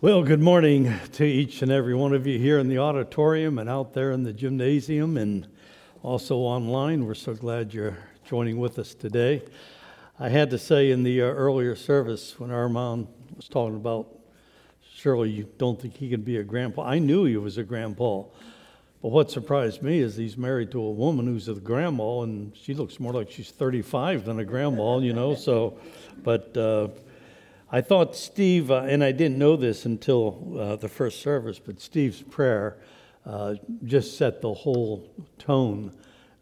Well, good morning to each and every one of you here in the auditorium and out there in the gymnasium and also online. We're so glad you're joining with us today. I had to say in the uh, earlier service when Armand was talking about, surely you don't think he can be a grandpa. I knew he was a grandpa. But what surprised me is he's married to a woman who's a grandma, and she looks more like she's 35 than a grandma, you know. So, but uh, I thought Steve, uh, and I didn't know this until uh, the first service, but Steve's prayer uh, just set the whole tone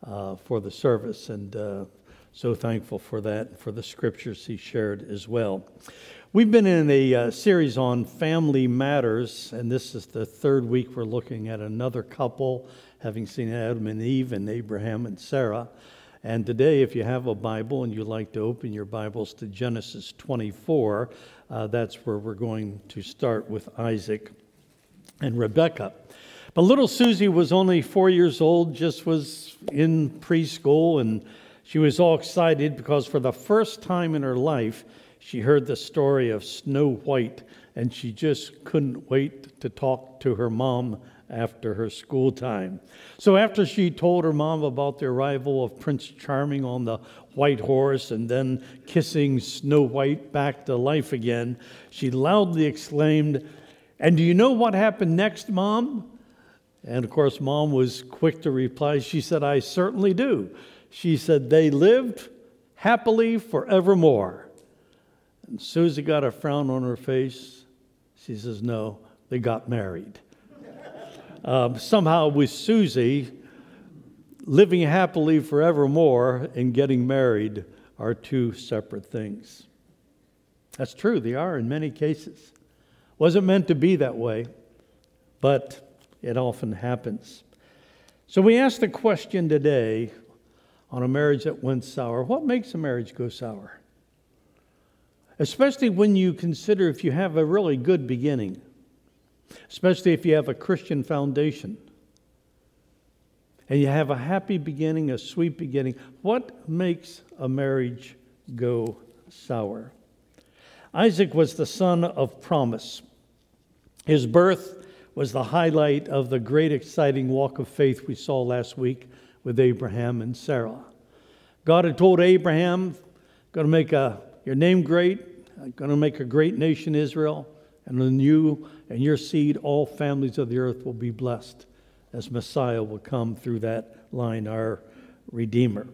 uh, for the service, and uh, so thankful for that, and for the scriptures he shared as well. We've been in a uh, series on family matters, and this is the third week we're looking at another couple, having seen Adam and Eve and Abraham and Sarah. And today, if you have a Bible and you'd like to open your Bibles to Genesis 24, uh, that's where we're going to start with Isaac and Rebekah. But little Susie was only four years old, just was in preschool, and she was all excited because for the first time in her life, she heard the story of Snow White, and she just couldn't wait to talk to her mom after her school time. So, after she told her mom about the arrival of Prince Charming on the white horse and then kissing Snow White back to life again, she loudly exclaimed, And do you know what happened next, Mom? And of course, Mom was quick to reply. She said, I certainly do. She said, They lived happily forevermore. And Susie got a frown on her face. She says, No, they got married. Um, somehow, with Susie, living happily forevermore and getting married are two separate things. That's true, they are in many cases. Wasn't meant to be that way, but it often happens. So we ask the question today on a marriage that went sour what makes a marriage go sour? Especially when you consider if you have a really good beginning especially if you have a Christian foundation and you have a happy beginning, a sweet beginning. What makes a marriage go sour? Isaac was the son of promise. His birth was the highlight of the great, exciting walk of faith we saw last week with Abraham and Sarah. God had told Abraham, going to make a, your name great, going to make a great nation, Israel. And in you and your seed, all families of the earth will be blessed as Messiah will come through that line, our Redeemer.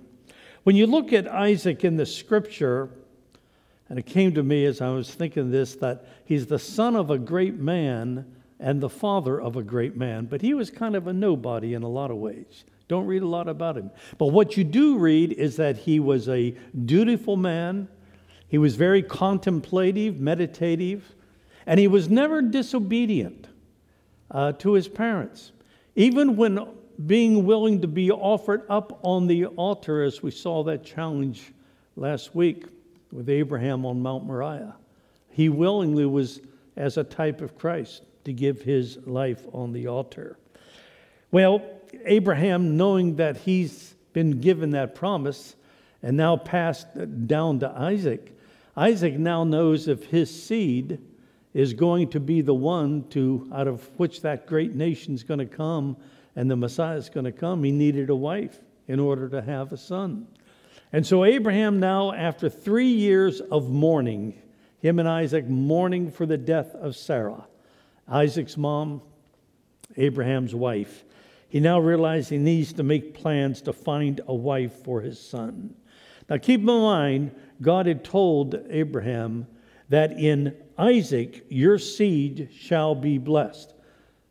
When you look at Isaac in the scripture, and it came to me as I was thinking this that he's the son of a great man and the father of a great man, but he was kind of a nobody in a lot of ways. Don't read a lot about him. But what you do read is that he was a dutiful man, he was very contemplative, meditative. And he was never disobedient uh, to his parents. Even when being willing to be offered up on the altar, as we saw that challenge last week with Abraham on Mount Moriah, he willingly was as a type of Christ to give his life on the altar. Well, Abraham, knowing that he's been given that promise and now passed down to Isaac, Isaac now knows if his seed is going to be the one to out of which that great nation is going to come and the Messiah is going to come. He needed a wife in order to have a son. And so Abraham now, after three years of mourning, him and Isaac mourning for the death of Sarah, Isaac's mom, Abraham's wife, he now realized he needs to make plans to find a wife for his son. Now keep in mind, God had told Abraham that in Isaac your seed shall be blessed.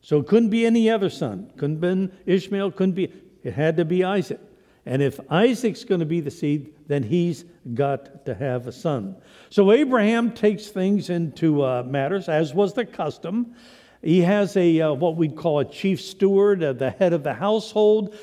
So it couldn't be any other son. Couldn't been Ishmael, couldn't be. It had to be Isaac. And if Isaac's going to be the seed, then he's got to have a son. So Abraham takes things into uh, matters, as was the custom. He has a uh, what we'd call a chief steward, uh, the head of the household.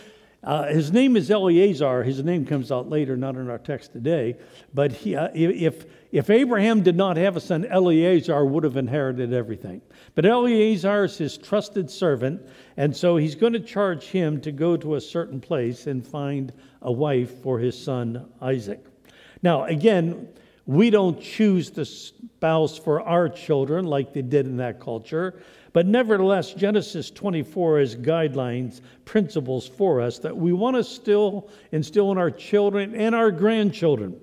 Uh, his name is Eleazar. His name comes out later, not in our text today. But he, uh, if if Abraham did not have a son, Eleazar would have inherited everything. But Eleazar is his trusted servant, and so he's going to charge him to go to a certain place and find a wife for his son Isaac. Now, again, We don't choose the spouse for our children like they did in that culture. But nevertheless, Genesis 24 is guidelines, principles for us that we want to still instill in our children and our grandchildren.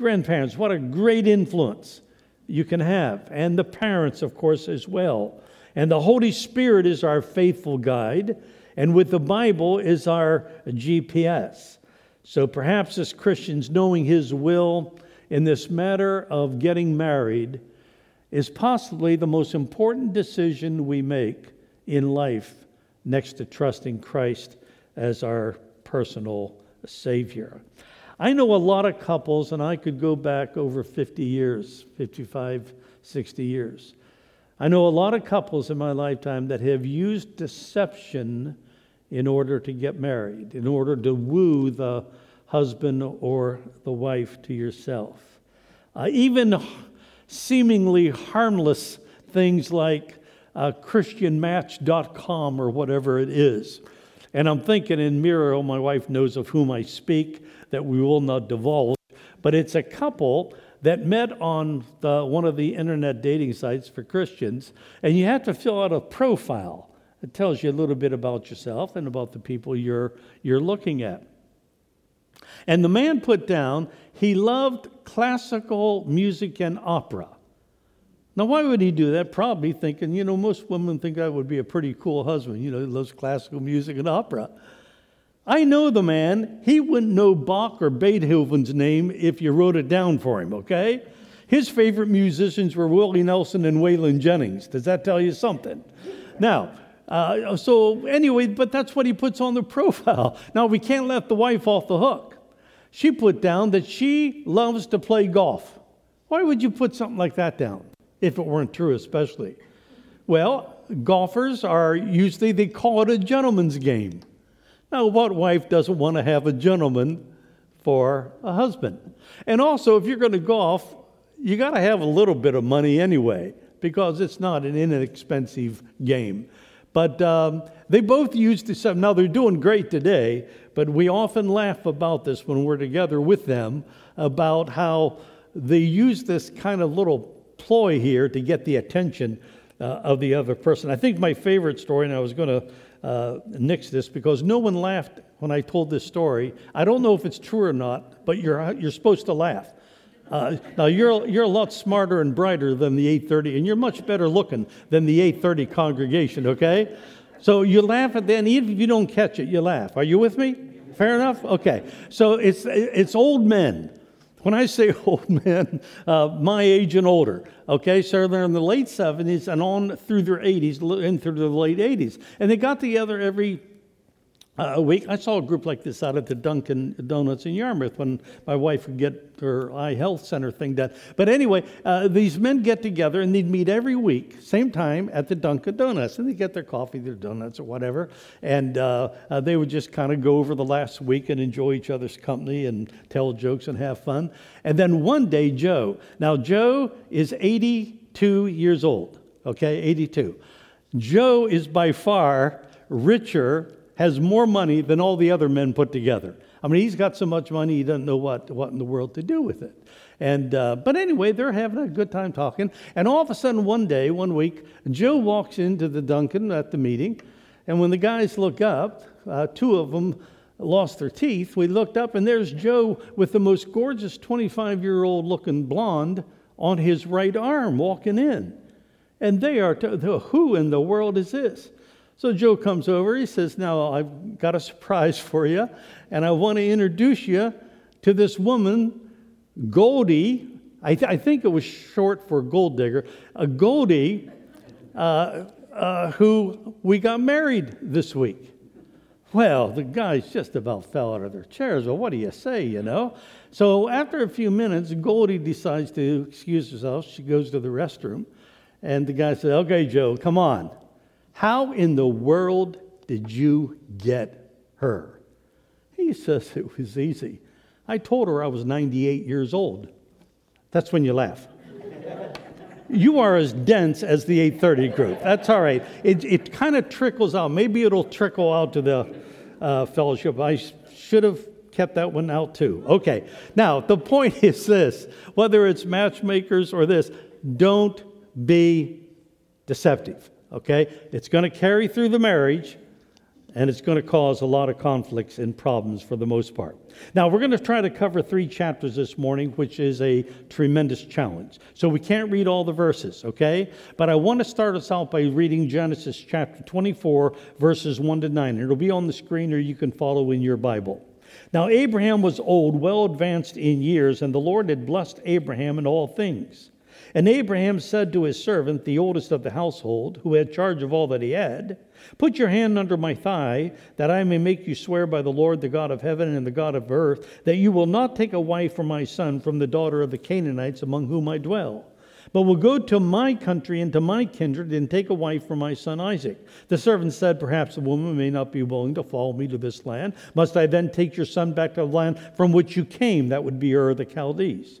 Grandparents, what a great influence you can have. And the parents, of course, as well. And the Holy Spirit is our faithful guide. And with the Bible is our GPS. So perhaps as Christians, knowing His will in this matter of getting married is possibly the most important decision we make in life next to trusting Christ as our personal Savior. I know a lot of couples, and I could go back over 50 years, 55, 60 years. I know a lot of couples in my lifetime that have used deception in order to get married, in order to woo the husband or the wife to yourself. Uh, even seemingly harmless things like uh, ChristianMatch.com or whatever it is. And I'm thinking in Muriel, my wife knows of whom I speak, that we will not divulge, but it's a couple that met on the, one of the internet dating sites for Christians, and you have to fill out a profile. It tells you a little bit about yourself and about the people you're, you're looking at. And the man put down, he loved classical music and opera. Now, why would he do that? Probably thinking, you know, most women think I would be a pretty cool husband. You know, he loves classical music and opera. I know the man. He wouldn't know Bach or Beethoven's name if you wrote it down for him, okay? His favorite musicians were Willie Nelson and Waylon Jennings. Does that tell you something? Now, uh, so anyway, but that's what he puts on the profile. Now, we can't let the wife off the hook. She put down that she loves to play golf. Why would you put something like that down, if it weren't true, especially? Well, golfers are usually, they call it a gentleman's game. Now, what wife doesn't want to have a gentleman for a husband? And also, if you're going to golf, you got to have a little bit of money anyway, because it's not an inexpensive game. But um, they both used the Now, they're doing great today, but we often laugh about this when we're together with them about how they use this kind of little ploy here to get the attention uh, of the other person. I think my favorite story, and I was going to uh, nix this because no one laughed when I told this story. I don't know if it's true or not, but you're, you're supposed to laugh. Uh, now you're you're a lot smarter and brighter than the 8:30, and you're much better looking than the 8:30 congregation. Okay, so you laugh at that, even if you don't catch it, you laugh. Are you with me? Fair enough? Okay. So it's, it's old men. When I say old men, uh, my age and older, okay, so they're in the late 70s and on through their 80s and through the late 80s. And they got together every a week. I saw a group like this out at the Dunkin' Donuts in Yarmouth when my wife would get her eye health center thing done. But anyway, uh, these men get together and they'd meet every week, same time at the Dunkin' Donuts, and they get their coffee, their donuts, or whatever, and uh, uh they would just kind of go over the last week and enjoy each other's company and tell jokes and have fun. And then one day, Joe. Now Joe is 82 years old. Okay, 82. Joe is by far richer has more money than all the other men put together. I mean, he's got so much money, he doesn't know what, what in the world to do with it. And, uh, but anyway, they're having a good time talking. And all of a sudden, one day, one week, Joe walks into the Dunkin' at the meeting. And when the guys look up, uh, two of them lost their teeth. We looked up, and there's Joe with the most gorgeous 25 year old looking blonde on his right arm walking in. And they are, t- who in the world is this? So Joe comes over. He says, Now I've got a surprise for you, and I want to introduce you to this woman, Goldie. I, th- I think it was short for gold digger. A Goldie uh, uh, who we got married this week. Well, the guys just about fell out of their chairs. Well, what do you say, you know? So after a few minutes, Goldie decides to excuse herself. She goes to the restroom. And the guy said, Okay, Joe, come on. How in the world did you get her? He says it was easy. I told her I was 98 years old. That's when you laugh. you are as dense as the 830 group. That's all right. It, it kind of trickles out. Maybe it'll trickle out to the uh, fellowship. I should have kept that one out too. Okay. Now, the point is this whether it's matchmakers or this, don't be deceptive. Okay? It's going to carry through the marriage and it's going to cause a lot of conflicts and problems for the most part. Now, we're going to try to cover three chapters this morning, which is a tremendous challenge. So we can't read all the verses, okay? But I want to start us out by reading Genesis chapter 24, verses 1 to 9. It'll be on the screen or you can follow in your Bible. Now, Abraham was old, well advanced in years, and the Lord had blessed Abraham in all things. And Abraham said to his servant, the oldest of the household, who had charge of all that he had, Put your hand under my thigh, that I may make you swear by the Lord, the God of heaven and the God of earth, that you will not take a wife for my son from the daughter of the Canaanites among whom I dwell, but will go to my country and to my kindred and take a wife for my son Isaac. The servant said, Perhaps the woman may not be willing to follow me to this land. Must I then take your son back to the land from which you came? That would be Ur the Chaldees.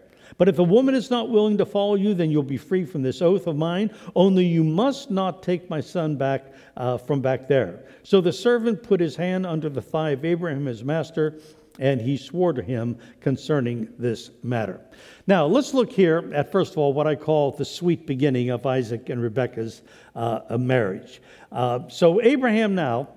But if a woman is not willing to follow you, then you'll be free from this oath of mine. Only you must not take my son back uh, from back there. So the servant put his hand under the thigh of Abraham, his master, and he swore to him concerning this matter. Now, let's look here at, first of all, what I call the sweet beginning of Isaac and Rebekah's uh, marriage. Uh, so, Abraham now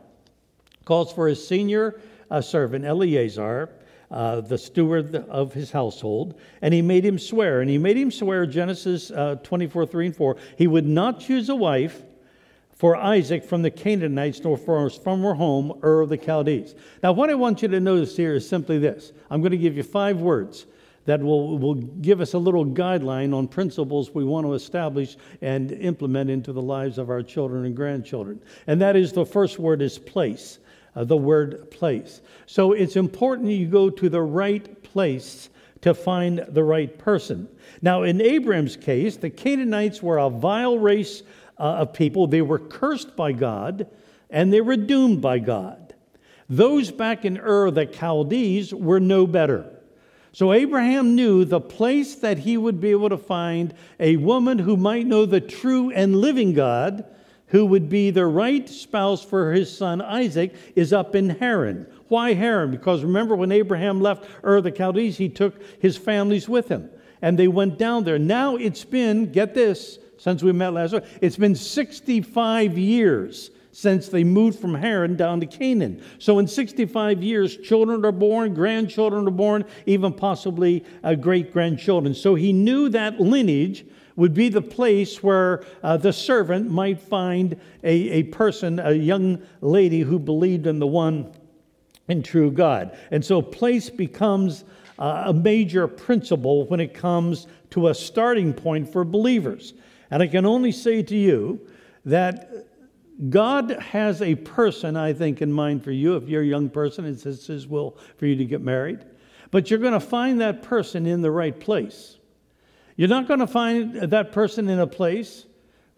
calls for his senior uh, servant, Eleazar, uh, the steward of his household, and he made him swear. And he made him swear, Genesis uh, 24, 3 and 4, he would not choose a wife for Isaac from the Canaanites, nor from former home, Ur of the Chaldees. Now, what I want you to notice here is simply this I'm going to give you five words that will, will give us a little guideline on principles we want to establish and implement into the lives of our children and grandchildren. And that is the first word is place uh, the word place. So it's important you go to the right place to find the right person. Now, in Abram's case, the Canaanites were a vile race uh, of people. They were cursed by God and they were doomed by God. Those back in Ur, the Chaldees, were no better. So Abraham knew the place that he would be able to find a woman who might know the true and living God who would be the right spouse for his son Isaac, is up in Haran. Why Haran? Because remember when Abraham left Ur the Chaldees, he took his families with him and they went down there. Now it's been, get this, since we met last week, it's been 65 years since they moved from Haran down to Canaan. So in 65 years, children are born, grandchildren are born, even possibly uh, great grandchildren. So he knew that lineage would be the place where uh, the servant might find a, a person, a young lady who believed in the one and true God. And so place becomes uh, a major principle when it comes to a starting point for believers. And I can only say to you that God has a person, I think, in mind for you. If you're a young person, it's His will for you to get married. But you're going to find that person in the right place. You're not going to find that person in a place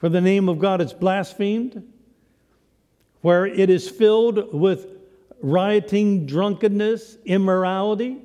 where the name of God is blasphemed, where it is filled with rioting, drunkenness, immorality.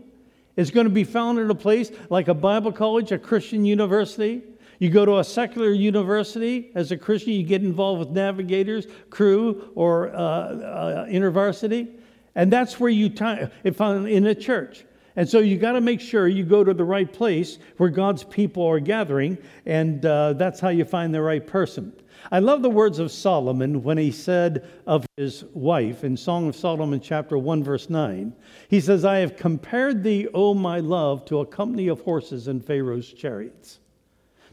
It's going to be found in a place like a Bible college, a Christian university. You go to a secular university as a Christian, you get involved with navigators, Cru, or uh, uh, InterVarsity. And that's where you, I'm in a church. And so you got to make sure you go to the right place where God's people are gathering, and uh, that's how you find the right person. I love the words of Solomon when he said of his wife in Song of Solomon, chapter 1, verse 9. He says, I have compared thee, O my love, to a company of horses and Pharaoh's chariots.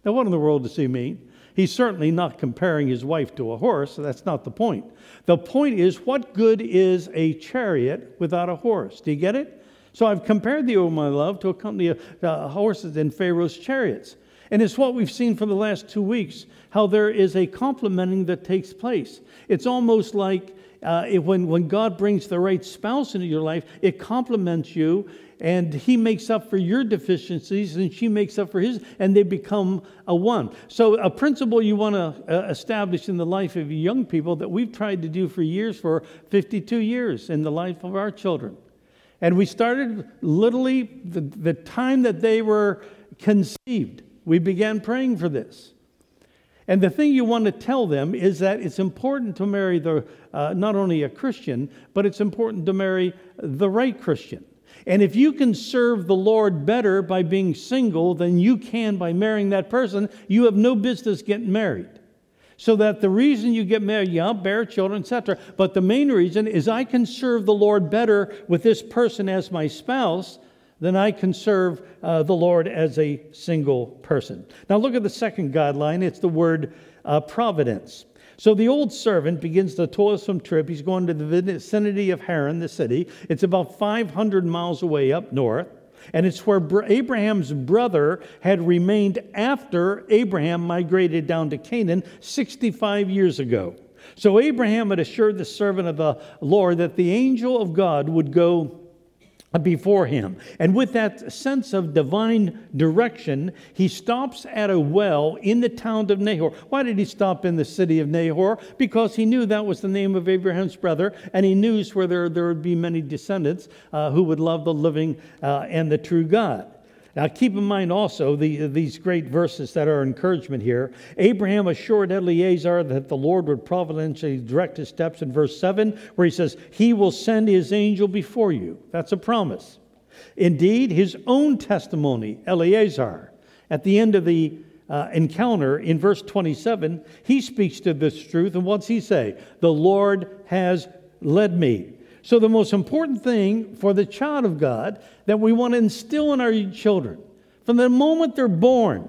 Now, what in the world does he mean? He's certainly not comparing his wife to a horse. So that's not the point. The point is, what good is a chariot without a horse? Do you get it? So I've compared the O my love to a company of uh, horses in Pharaoh's chariots. And it's what we've seen for the last two weeks how there is a complementing that takes place. It's almost like uh, it, when, when God brings the right spouse into your life, it complements you and he makes up for your deficiencies and she makes up for his and they become a one so a principle you want to uh, establish in the life of young people that we've tried to do for years for 52 years in the life of our children and we started literally the, the time that they were conceived we began praying for this and the thing you want to tell them is that it's important to marry the, uh, not only a Christian, but it's important to marry the right Christian. And if you can serve the Lord better by being single than you can by marrying that person, you have no business getting married. So that the reason you get married, yeah, bear children, etc. But the main reason is I can serve the Lord better with this person as my spouse than I can serve uh, the Lord as a single person. Now look at the second guideline. It's the word uh, providence. So the old servant begins the toilsome trip. He's going to the vicinity of Haran, the city. It's about 500 miles away up north. And it's where Abraham's brother had remained after Abraham migrated down to Canaan 65 years ago. So Abraham had assured the servant of the Lord that the angel of God would go before him. And with that sense of divine direction, he stops at a well in the town of Nahor. Why did he stop in the city of Nahor? Because he knew that was the name of Abraham's brother, and he knew where there, there would be many descendants uh, who would love the living uh, and the true God. Now, keep in mind also the, these great verses that are encouragement here. Abraham assured Eleazar that the Lord would providentially direct his steps in verse 7, where he says, He will send his angel before you. That's a promise. Indeed, his own testimony, Eleazar, at the end of the uh, encounter in verse 27, he speaks to this truth. And what's he say? The Lord has led me. So, the most important thing for the child of God that we want to instill in our children from the moment they're born,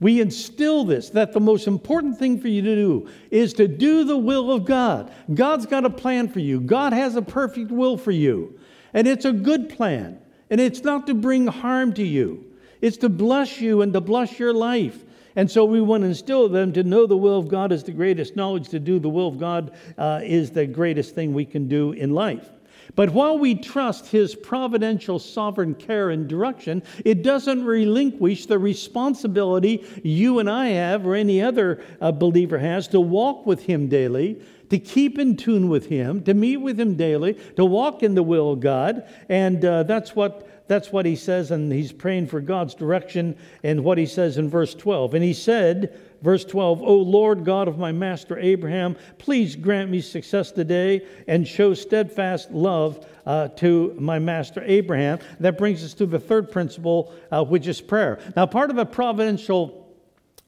we instill this that the most important thing for you to do is to do the will of God. God's got a plan for you, God has a perfect will for you. And it's a good plan. And it's not to bring harm to you, it's to bless you and to bless your life. And so we want to instill them to know the will of God is the greatest knowledge, to do the will of God uh, is the greatest thing we can do in life. But while we trust His providential sovereign care and direction, it doesn't relinquish the responsibility you and I have, or any other uh, believer has, to walk with Him daily, to keep in tune with Him, to meet with Him daily, to walk in the will of God. And uh, that's what that's what he says, and he's praying for God's direction and what he says in verse 12. And he said, verse 12, O Lord God of my master Abraham, please grant me success today and show steadfast love uh, to my master Abraham. That brings us to the third principle, uh, which is prayer. Now, part of a providential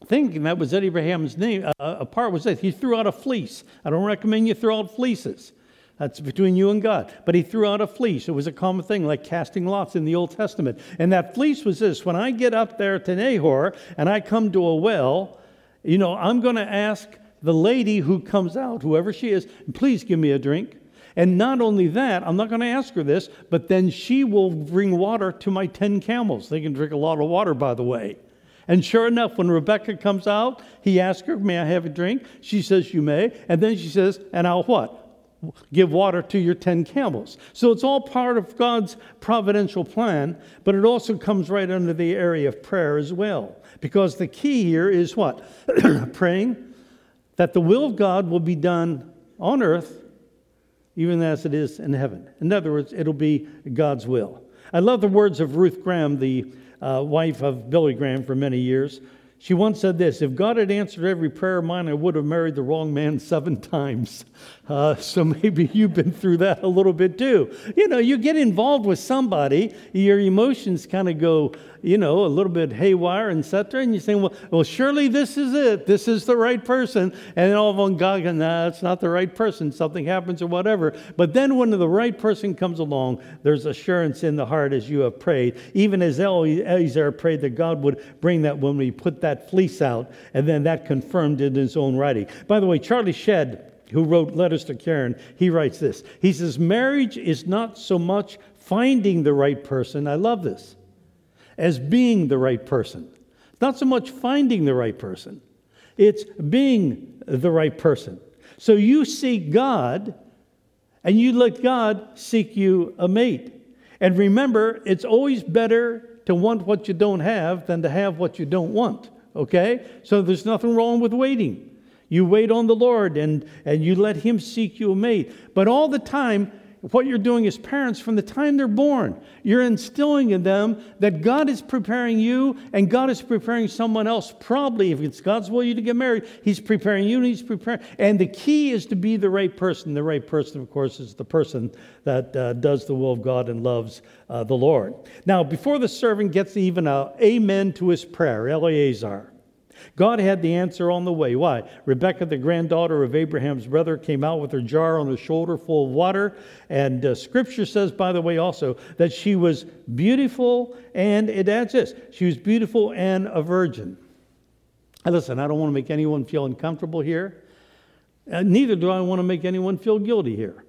thinking that was Abraham's name, uh, a part was that he threw out a fleece. I don't recommend you throw out fleeces. That's between you and God. But he threw out a fleece. It was a common thing, like casting lots in the Old Testament. And that fleece was this when I get up there to Nahor and I come to a well, you know, I'm going to ask the lady who comes out, whoever she is, please give me a drink. And not only that, I'm not going to ask her this, but then she will bring water to my 10 camels. They can drink a lot of water, by the way. And sure enough, when Rebecca comes out, he asks her, May I have a drink? She says, You may. And then she says, And I'll what? Give water to your 10 camels. So it's all part of God's providential plan, but it also comes right under the area of prayer as well. Because the key here is what? Praying that the will of God will be done on earth even as it is in heaven. In other words, it'll be God's will. I love the words of Ruth Graham, the uh, wife of Billy Graham for many years. She once said this If God had answered every prayer of mine, I would have married the wrong man seven times. Uh, so maybe you've been through that a little bit too. You know, you get involved with somebody, your emotions kind of go, you know, a little bit haywire, etc. And you're saying, well, well, surely this is it. This is the right person. And then all of a sudden, God goes, nah, it's not the right person. Something happens or whatever. But then when the right person comes along, there's assurance in the heart as you have prayed. Even as Eliezer prayed that God would bring that when we put that fleece out, and then that confirmed in his own writing. By the way, Charlie Shedd who wrote Letters to Karen, he writes this. He says, Marriage is not so much finding the right person, I love this, as being the right person. It's not so much finding the right person, it's being the right person. So you seek God, and you let God seek you a mate. And remember, it's always better to want what you don't have than to have what you don't want. Okay? So there's nothing wrong with waiting. You wait on the Lord and, and you let Him seek you a mate. But all the time, what you're doing as parents from the time they're born. You're instilling in them that God is preparing you and God is preparing someone else. Probably, if it's God's will you to get married, He's preparing you and He's preparing. And the key is to be the right person. The right person, of course, is the person that uh, does the will of God and loves uh, the Lord. Now, before the servant gets even a amen to his prayer, Eleazar. God had the answer on the way. Why? Rebecca, the granddaughter of Abraham's brother, came out with her jar on her shoulder full of water. And uh, scripture says, by the way, also that she was beautiful, and it adds this she was beautiful and a virgin. And listen, I don't want to make anyone feel uncomfortable here. Uh, neither do I want to make anyone feel guilty here.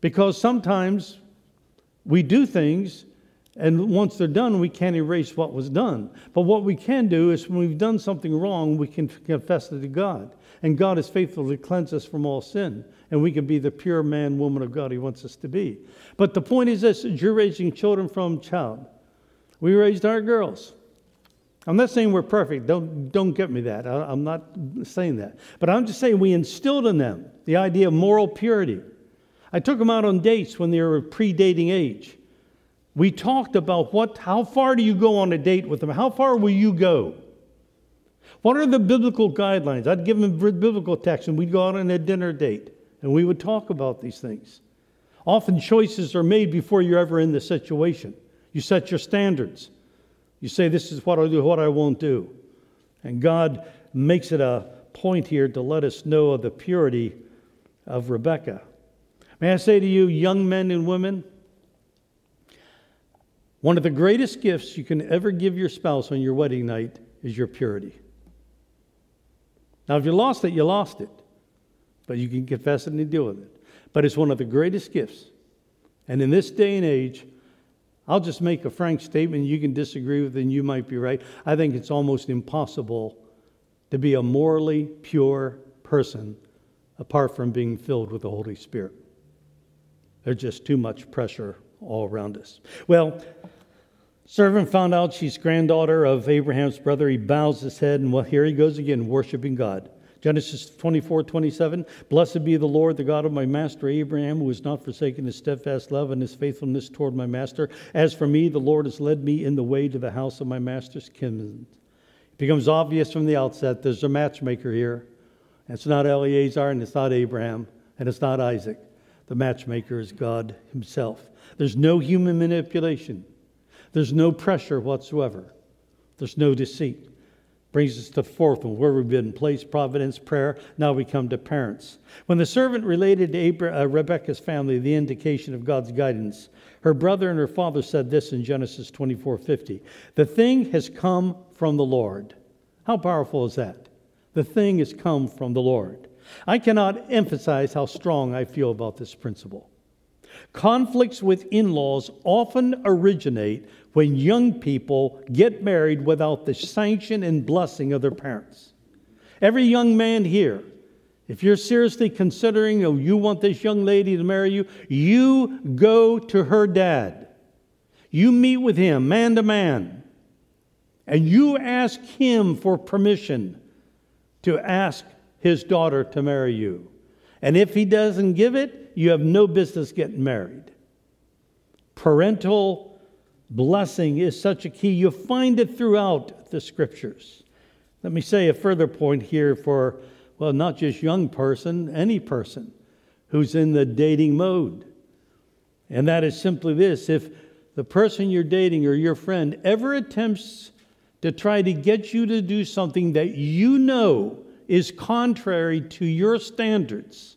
Because sometimes we do things and once they're done, we can't erase what was done. But what we can do is when we've done something wrong, we can confess it to God. And God is faithful to cleanse us from all sin. And we can be the pure man, woman of God He wants us to be. But the point is this you're raising children from child. We raised our girls. I'm not saying we're perfect. Don't, don't get me that. I, I'm not saying that. But I'm just saying we instilled in them the idea of moral purity. I took them out on dates when they were pre-dating age. We talked about what, how far do you go on a date with them? How far will you go? What are the biblical guidelines? I'd give them biblical text and we'd go out on a dinner date and we would talk about these things. Often choices are made before you're ever in the situation. You set your standards. You say, This is what I'll do, what I won't do. And God makes it a point here to let us know of the purity of Rebecca. May I say to you, young men and women, one of the greatest gifts you can ever give your spouse on your wedding night is your purity. Now, if you lost it, you lost it. But you can confess it and deal with it. But it's one of the greatest gifts. And in this day and age, I'll just make a frank statement. You can disagree with it and you might be right. I think it's almost impossible to be a morally pure person apart from being filled with the Holy Spirit. There's just too much pressure all around us. Well, servant found out she's granddaughter of Abraham's brother. He bows his head, and well, here he goes again, worshiping God. Genesis 24, 27. Blessed be the Lord, the God of my master Abraham, who has not forsaken his steadfast love and his faithfulness toward my master. As for me, the Lord has led me in the way to the house of my master's kinsman. It becomes obvious from the outset there's a matchmaker here. It's not Eleazar, and it's not Abraham, and it's not Isaac. The matchmaker is God Himself. There's no human manipulation. There's no pressure whatsoever. There's no deceit. Brings us to the fourth one, where we've been placed, providence, prayer. Now we come to parents. When the servant related to Abraham, uh, Rebecca's family the indication of God's guidance, her brother and her father said this in Genesis 24:50. The thing has come from the Lord. How powerful is that? The thing has come from the Lord. I cannot emphasize how strong I feel about this principle. Conflicts with in laws often originate when young people get married without the sanction and blessing of their parents. Every young man here, if you're seriously considering, oh, you want this young lady to marry you, you go to her dad. You meet with him, man to man, and you ask him for permission to ask his daughter to marry you. And if he doesn't give it, you have no business getting married. Parental blessing is such a key. You find it throughout the scriptures. Let me say a further point here for, well, not just young person, any person who's in the dating mode. And that is simply this if the person you're dating or your friend ever attempts to try to get you to do something that you know is contrary to your standards,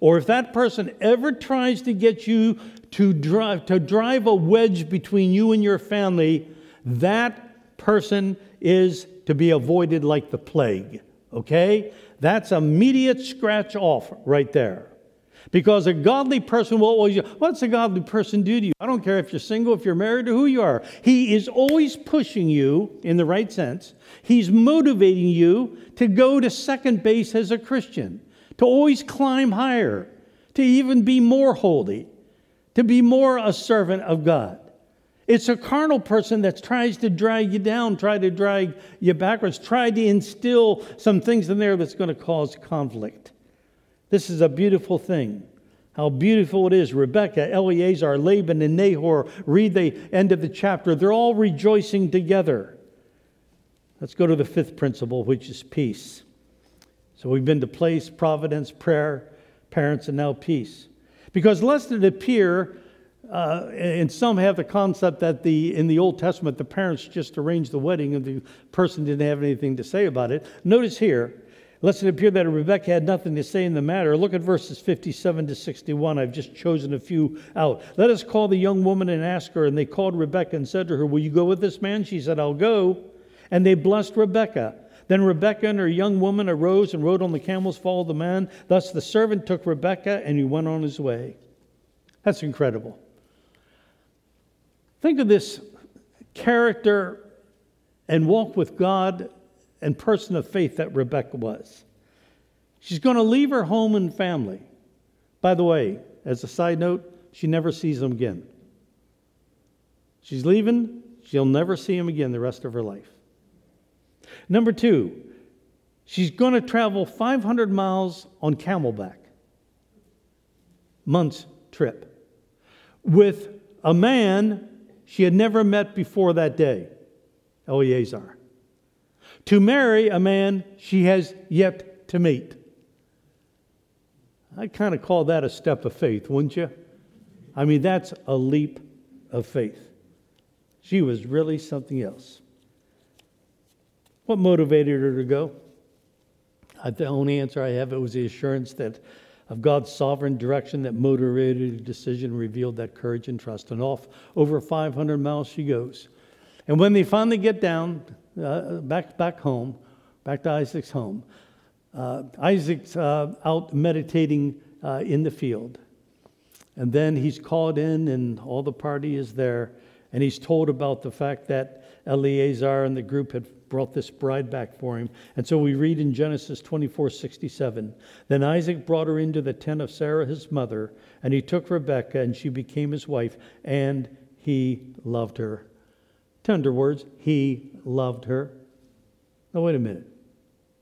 or if that person ever tries to get you to drive, to drive a wedge between you and your family, that person is to be avoided like the plague. Okay? That's immediate scratch off right there. Because a godly person will always, what's a godly person do to you? I don't care if you're single, if you're married, or who you are. He is always pushing you in the right sense. He's motivating you to go to second base as a Christian, to always climb higher, to even be more holy, to be more a servant of God. It's a carnal person that tries to drag you down, try to drag you backwards, try to instill some things in there that's going to cause conflict. This is a beautiful thing. How beautiful it is. Rebecca, Eleazar, Laban, and Nahor. Read the end of the chapter. They're all rejoicing together. Let's go to the fifth principle, which is peace. So we've been to place, providence, prayer, parents, and now peace. Because lest it appear, uh, and some have the concept that the in the Old Testament the parents just arranged the wedding and the person didn't have anything to say about it. Notice here, lest it appear that Rebecca had nothing to say in the matter. Look at verses 57 to 61. I've just chosen a few out. Let us call the young woman and ask her. And they called Rebecca and said to her, Will you go with this man? She said, I'll go. And they blessed Rebekah. Then Rebekah and her young woman arose and rode on the camels, followed the man. Thus the servant took Rebekah and he went on his way. That's incredible. Think of this character and walk with God and person of faith that Rebekah was. She's going to leave her home and family. By the way, as a side note, she never sees them again. She's leaving, she'll never see him again the rest of her life. Number two, she's going to travel 500 miles on camelback, month's trip, with a man she had never met before that day, Eleazar, to marry a man she has yet to meet. I'd kind of call that a step of faith, wouldn't you? I mean, that's a leap of faith. She was really something else. What motivated her to go? The only answer I have it was the assurance that of God's sovereign direction that motivated the decision, revealed that courage and trust. And off over 500 miles she goes. And when they finally get down, uh, back, back home, back to Isaac's home, uh, Isaac's uh, out meditating uh, in the field. And then he's called in, and all the party is there. And he's told about the fact that Eleazar and the group had brought this bride back for him. And so we read in Genesis 24 67. Then Isaac brought her into the tent of Sarah, his mother, and he took Rebekah, and she became his wife, and he loved her. Tender words, he loved her. Now, wait a minute.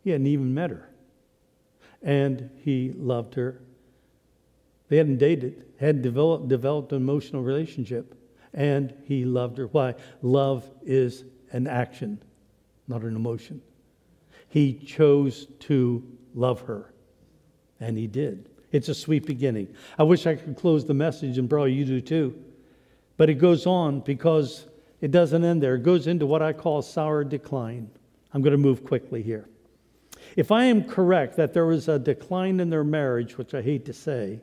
He hadn't even met her. And he loved her. They hadn't dated, hadn't developed, developed an emotional relationship. And he loved her. Why? Love is an action not an emotion. He chose to love her, and he did. It's a sweet beginning. I wish I could close the message, and probably you do too. But it goes on because it doesn't end there. It goes into what I call sour decline. I'm going to move quickly here. If I am correct that there was a decline in their marriage, which I hate to say,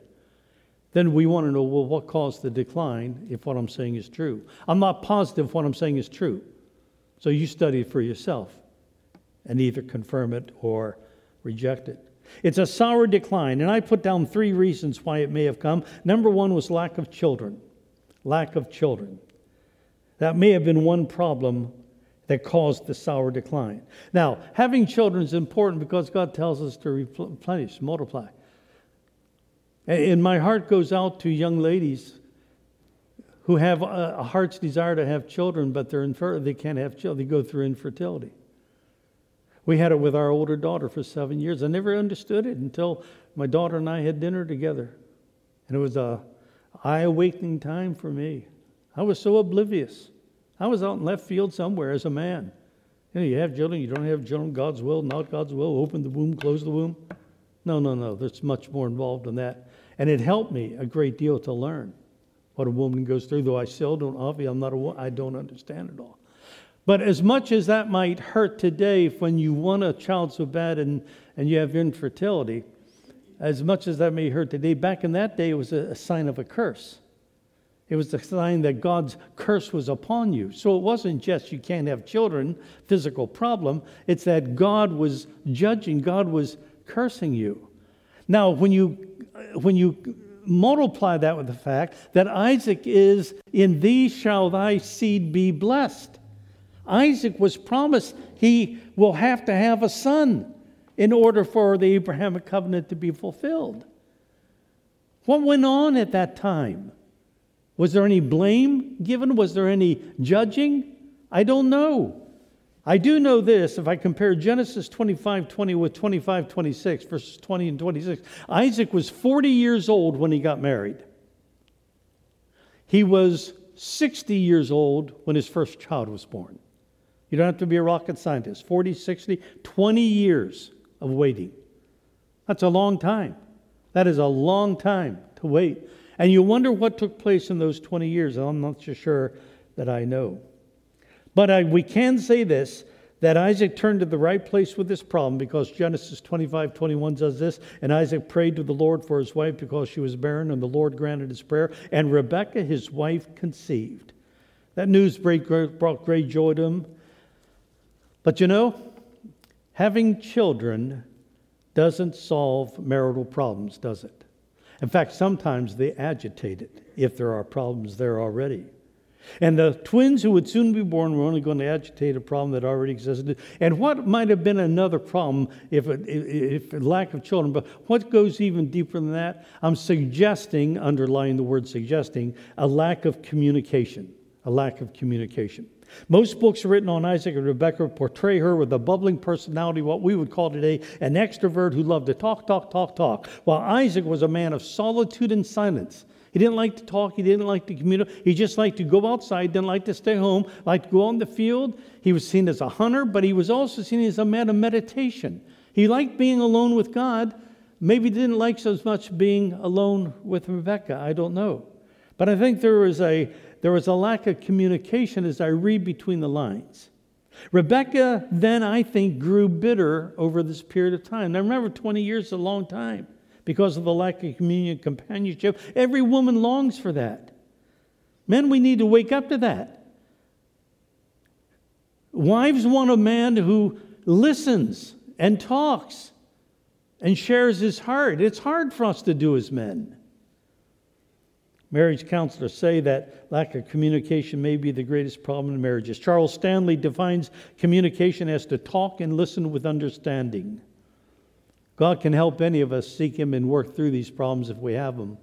then we want to know well, what caused the decline if what I'm saying is true? I'm not positive what I'm saying is true. So you study for yourself and either confirm it or reject it. It's a sour decline, and I put down three reasons why it may have come. Number one was lack of children. Lack of children. That may have been one problem that caused the sour decline. Now, having children is important because God tells us to replenish, multiply. And my heart goes out to young ladies who have a, heart's desire to have children, but they're infer- they can't have children. They go through infertility. We had it with our older daughter for seven years. I never understood it until my daughter and I had dinner together. And it was a eye-awakening time for me. I was so oblivious. I was out in left field somewhere as a man. You know, you have children, you don't have children, God's will, not God's will, open the womb, close the womb. No, no, no. There's much more involved than that. And it helped me a great deal to learn what a woman goes through, though I still don't, obviously, I'm not a I don't understand it all. But as much as that might hurt today when you want a child so bad and, and you have infertility, as much as that may hurt today, back in that day it was a, a sign of a curse. It was a sign that God's curse was upon you. So it wasn't just you can't have children, physical problem. It's that God was judging, God was cursing you. Now, when you when you multiply that with the fact that Isaac is, in thee shall thy seed be blessed. Isaac was promised he will have to have a son in order for the Abrahamic covenant to be fulfilled. What went on at that time? Was there any blame given? Was there any judging? I don't know. I do know this if I compare Genesis 25 20 with 25 26, verses 20 and 26. Isaac was 40 years old when he got married. He was 60 years old when his first child was born. You don't have to be a rocket scientist. 40, 60, 20 years of waiting. That's a long time. That is a long time to wait. And you wonder what took place in those 20 years. And I'm not so sure that I know. But I, we can say this that Isaac turned to the right place with this problem because Genesis 25 21 does this. And Isaac prayed to the Lord for his wife because she was barren, and the Lord granted his prayer. And Rebekah, his wife, conceived. That news brought great joy to him. But you know, having children doesn't solve marital problems, does it? In fact, sometimes they agitate it if there are problems there already. And the twins who would soon be born were only going to agitate a problem that already existed. And what might have been another problem if, if, if lack of children, but what goes even deeper than that? I'm suggesting, underlying the word suggesting, a lack of communication. A lack of communication. Most books written on Isaac and Rebekah portray her with a bubbling personality, what we would call today an extrovert who loved to talk, talk, talk, talk, while Isaac was a man of solitude and silence. He didn't like to talk. He didn't like to communicate. He just liked to go outside, didn't like to stay home, liked to go on the field. He was seen as a hunter, but he was also seen as a man of meditation. He liked being alone with God. Maybe didn't like so much being alone with Rebecca. I don't know. But I think there was a, there was a lack of communication as I read between the lines. Rebecca then, I think, grew bitter over this period of time. Now, remember, 20 years is a long time because of the lack of communion companionship. Every woman longs for that. Men, we need to wake up to that. Wives want a man who listens and talks and shares his heart. It's hard for us to do as men. Marriage counselors say that lack of communication may be the greatest problem in marriages. Charles Stanley defines communication as to talk and listen with understanding. God can help any of us seek Him and work through these problems if we have them.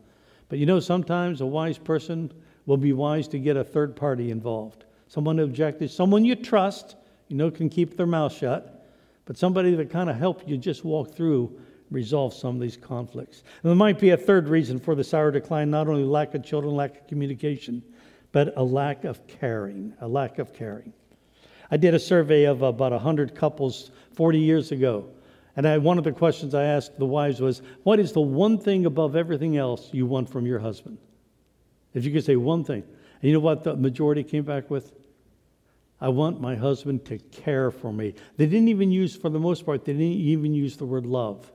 But you know, sometimes a wise person will be wise to get a third party involved. Someone objective, someone you trust, you know, can keep their mouth shut, but somebody that kind of help you just walk through, resolve some of these conflicts. And there might be a third reason for the sour decline, not only lack of children, lack of communication, but a lack of caring, a lack of caring. I did a survey of about 100 couples 40 years ago and I, one of the questions I asked the wives was, What is the one thing above everything else you want from your husband? If you could say one thing. And you know what the majority came back with? I want my husband to care for me. They didn't even use, for the most part, they didn't even use the word love.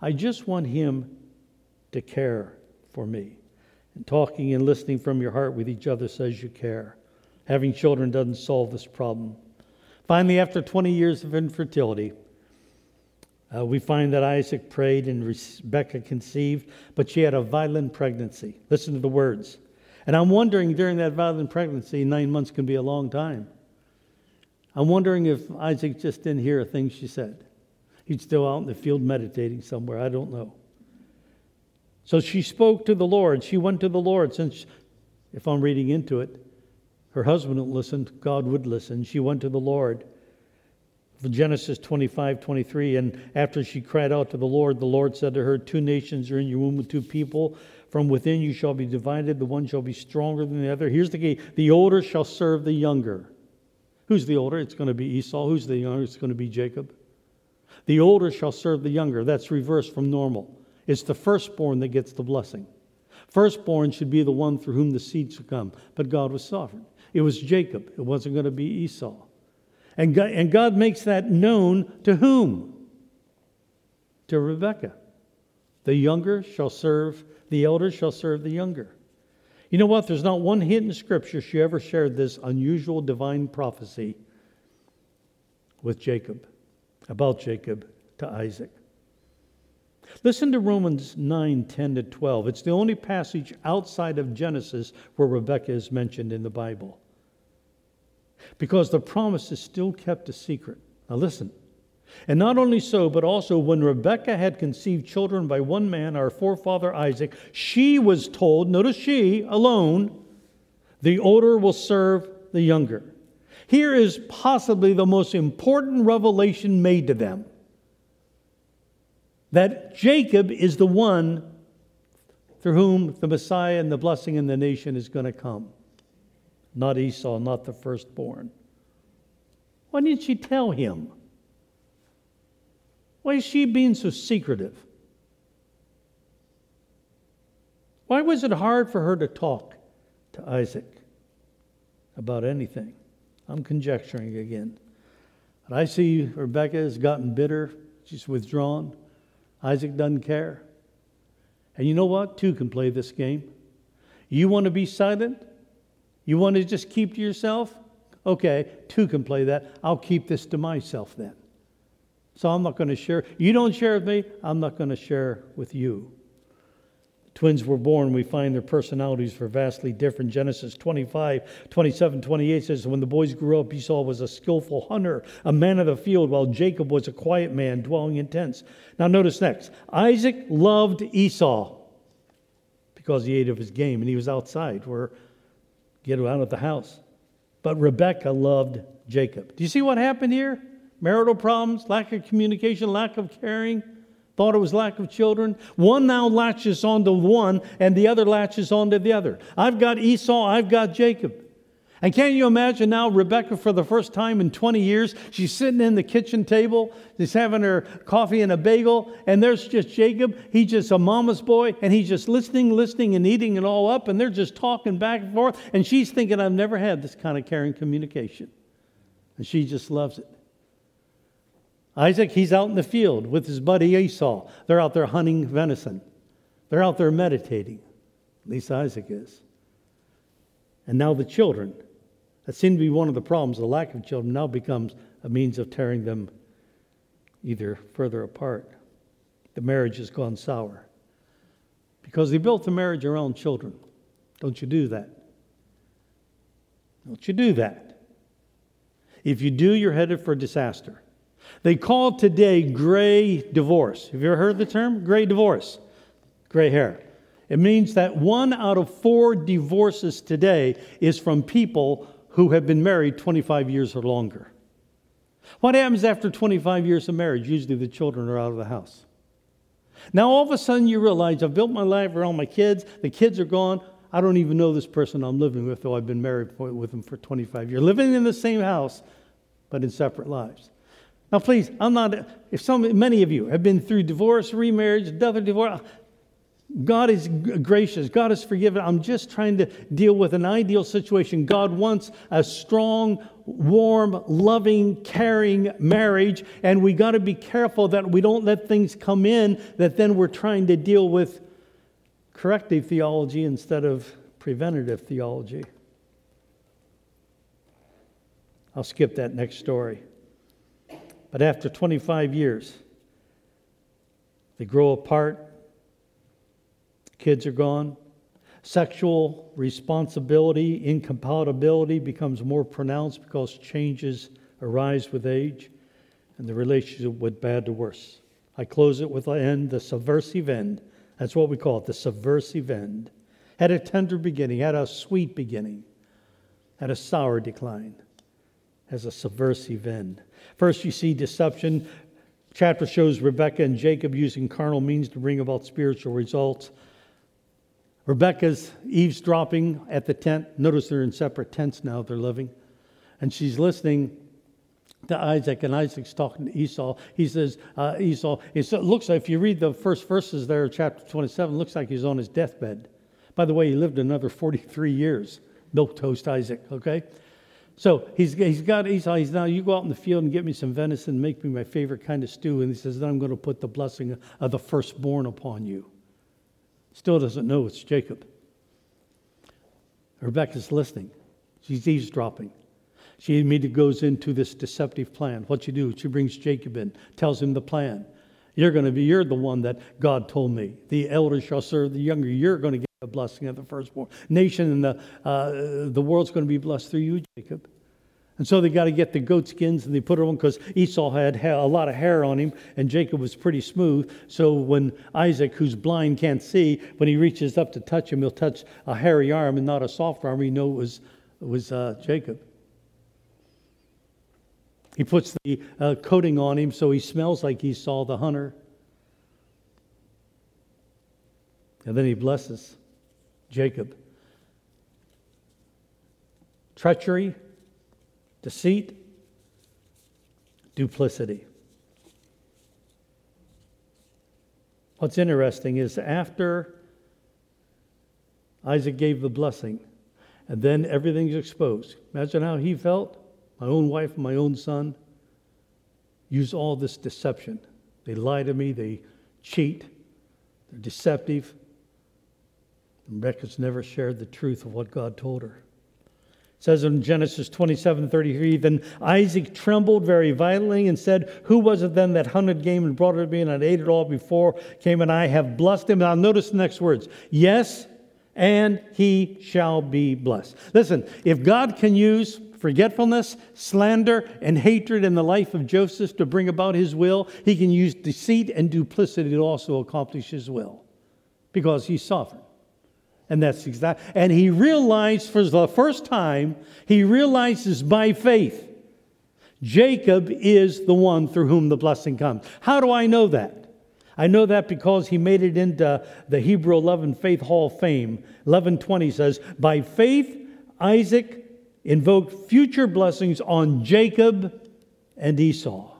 I just want him to care for me. And talking and listening from your heart with each other says you care. Having children doesn't solve this problem. Finally, after 20 years of infertility, uh, we find that Isaac prayed and Rebecca conceived, but she had a violent pregnancy. Listen to the words. And I'm wondering during that violent pregnancy, nine months can be a long time. I'm wondering if Isaac just didn't hear a thing she said. He's still out in the field meditating somewhere. I don't know. So she spoke to the Lord. She went to the Lord. Since, if I'm reading into it, her husband would listen, God would listen. She went to the Lord. Genesis 25, 23. And after she cried out to the Lord, the Lord said to her, Two nations are in your womb, two people. From within you shall be divided. The one shall be stronger than the other. Here's the key the older shall serve the younger. Who's the older? It's going to be Esau. Who's the younger? It's going to be Jacob. The older shall serve the younger. That's reversed from normal. It's the firstborn that gets the blessing. Firstborn should be the one through whom the seed should come. But God was sovereign. It was Jacob. It wasn't going to be Esau. And God, and God makes that known to whom? To Rebekah. The younger shall serve, the elder shall serve the younger. You know what? There's not one hint in Scripture she ever shared this unusual divine prophecy with Jacob, about Jacob to Isaac. Listen to Romans 9 10 to 12. It's the only passage outside of Genesis where Rebekah is mentioned in the Bible because the promise is still kept a secret. Now, listen. And not only so, but also when Rebekah had conceived children by one man, our forefather Isaac, she was told, notice she alone, the older will serve the younger. Here is possibly the most important revelation made to them that Jacob is the one through whom the Messiah and the blessing in the nation is going to come, not Esau, not the firstborn. Why didn't she tell him? Why is she being so secretive? Why was it hard for her to talk to Isaac about anything? I'm conjecturing again. But I see Rebecca has gotten bitter. She's withdrawn. Isaac doesn't care. And you know what? Two can play this game. You want to be silent? You want to just keep to yourself? Okay, two can play that. I'll keep this to myself then. So I'm not going to share. You don't share with me, I'm not going to share with you. Twins were born, we find their personalities were vastly different. Genesis 25, 27, 28 says, When the boys grew up, Esau was a skillful hunter, a man of the field, while Jacob was a quiet man, dwelling in tents. Now, notice next Isaac loved Esau because he ate of his game and he was outside where get out of the house. But Rebekah loved Jacob. Do you see what happened here? Marital problems, lack of communication, lack of caring thought it was lack of children. One now latches onto one, and the other latches onto the other. I've got Esau, I've got Jacob. And can you imagine now Rebecca for the first time in 20 years? She's sitting in the kitchen table, she's having her coffee and a bagel, and there's just Jacob. He's just a mama's boy, and he's just listening, listening, and eating it all up, and they're just talking back and forth. And she's thinking, I've never had this kind of caring communication. And she just loves it. Isaac, he's out in the field with his buddy Esau. They're out there hunting venison. They're out there meditating. At least Isaac is. And now the children. That seemed to be one of the problems. The lack of children now becomes a means of tearing them either further apart. The marriage has gone sour. Because they built the marriage around children. Don't you do that. Don't you do that. If you do, you're headed for disaster. They call today gray divorce. Have you ever heard the term? Gray divorce. Gray hair. It means that one out of four divorces today is from people who have been married 25 years or longer. What happens after 25 years of marriage? Usually the children are out of the house. Now all of a sudden you realize I've built my life around my kids, the kids are gone. I don't even know this person I'm living with, though I've been married with them for 25 years. Living in the same house, but in separate lives. Now, please, I'm not, if some, many of you have been through divorce, remarriage, another divorce, God is gracious. God is forgiven. I'm just trying to deal with an ideal situation. God wants a strong, warm, loving, caring marriage, and we got to be careful that we don't let things come in that then we're trying to deal with corrective theology instead of preventative theology. I'll skip that next story. But after 25 years, they grow apart, kids are gone. Sexual responsibility, incompatibility becomes more pronounced because changes arise with age, and the relationship went bad to worse. I close it with the end, the subversive end. That's what we call it, the subversive end. Had a tender beginning, had a sweet beginning, had a sour decline, has a subversive end. First, you see deception. Chapter shows Rebecca and Jacob using carnal means to bring about spiritual results. Rebecca's eavesdropping at the tent. Notice they're in separate tents now, they're living. And she's listening to Isaac, and Isaac's talking to Esau. He says, uh, Esau, it looks like, if you read the first verses there, chapter 27, looks like he's on his deathbed. By the way, he lived another 43 years. Milk toast Isaac, okay? So he's, he's got Esau. He's now, you go out in the field and get me some venison, make me my favorite kind of stew. And he says, then I'm going to put the blessing of the firstborn upon you. Still doesn't know it's Jacob. Rebecca's listening. She's eavesdropping. She immediately goes into this deceptive plan. What she do? She brings Jacob in, tells him the plan. You're going to be, you're the one that God told me. The elder shall serve the younger. You're going to get the blessing of the firstborn. Nation and the, uh, the world's going to be blessed through you, Jacob. And so they got to get the goat skins and they put it on because Esau had a lot of hair on him and Jacob was pretty smooth. So when Isaac, who's blind, can't see, when he reaches up to touch him, he'll touch a hairy arm and not a soft arm. He know it was, it was uh, Jacob. He puts the uh, coating on him so he smells like Esau the hunter. And then he blesses Jacob. Treachery deceit, duplicity. What's interesting is after Isaac gave the blessing, and then everything's exposed. Imagine how he felt. My own wife and my own son use all this deception. They lie to me, they cheat, they're deceptive. And Rebecca's never shared the truth of what God told her says in Genesis 27 33, then Isaac trembled very violently and said, Who was it then that hunted game and brought it to me, and I ate it all before came, and I have blessed him? Now notice the next words. Yes, and he shall be blessed. Listen, if God can use forgetfulness, slander, and hatred in the life of Joseph to bring about his will, he can use deceit and duplicity to also accomplish his will because he's sovereign. And that's exact. And he realized for the first time, he realizes by faith, Jacob is the one through whom the blessing comes. How do I know that? I know that because he made it into the Hebrew 11 Faith Hall of Fame. 1120 says, By faith, Isaac invoked future blessings on Jacob and Esau.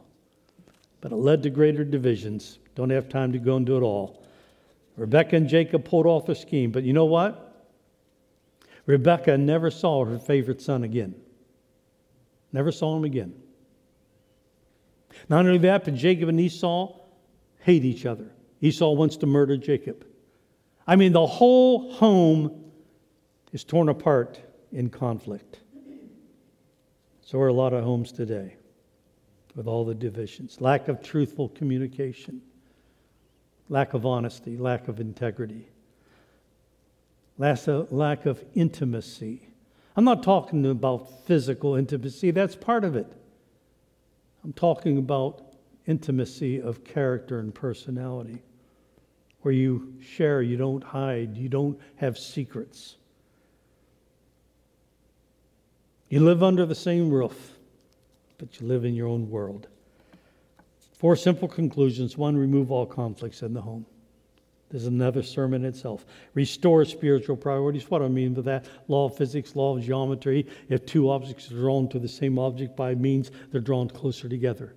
But it led to greater divisions. Don't have time to go into it all. Rebecca and Jacob pulled off the scheme, but you know what? Rebecca never saw her favorite son again. Never saw him again. Not only that, but Jacob and Esau hate each other. Esau wants to murder Jacob. I mean, the whole home is torn apart in conflict. So are a lot of homes today with all the divisions, lack of truthful communication lack of honesty, lack of integrity, uh, lack of intimacy. I'm not talking about physical intimacy, that's part of it. I'm talking about intimacy of character and personality, where you share, you don't hide, you don't have secrets. You live under the same roof, but you live in your own world. Four simple conclusions. One, remove all conflicts in the home. There's another sermon itself. Restore spiritual priorities. What do I mean by that? Law of physics, law of geometry. If two objects are drawn to the same object by means, they're drawn closer together.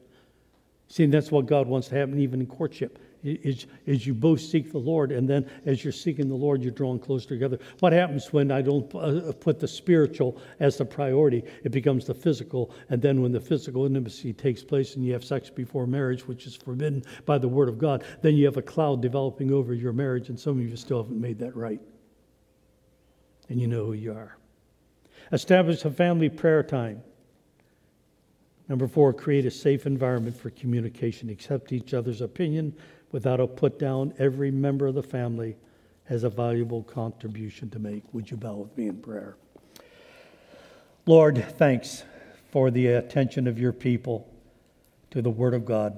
See, that's what God wants to happen even in courtship is, is you both seek the Lord, and then as you're seeking the Lord, you're drawn closer together. What happens when I don't uh, put the spiritual as the priority? It becomes the physical, and then when the physical intimacy takes place and you have sex before marriage, which is forbidden by the Word of God, then you have a cloud developing over your marriage, and some of you still haven't made that right. And you know who you are. Establish a family prayer time. Number four, create a safe environment for communication. Accept each other's opinion without a put down. Every member of the family has a valuable contribution to make. Would you bow with me in prayer? Lord, thanks for the attention of your people to the Word of God.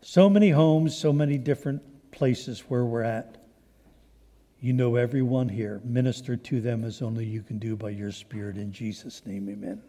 So many homes, so many different places where we're at. You know everyone here. Minister to them as only you can do by your Spirit. In Jesus' name, amen.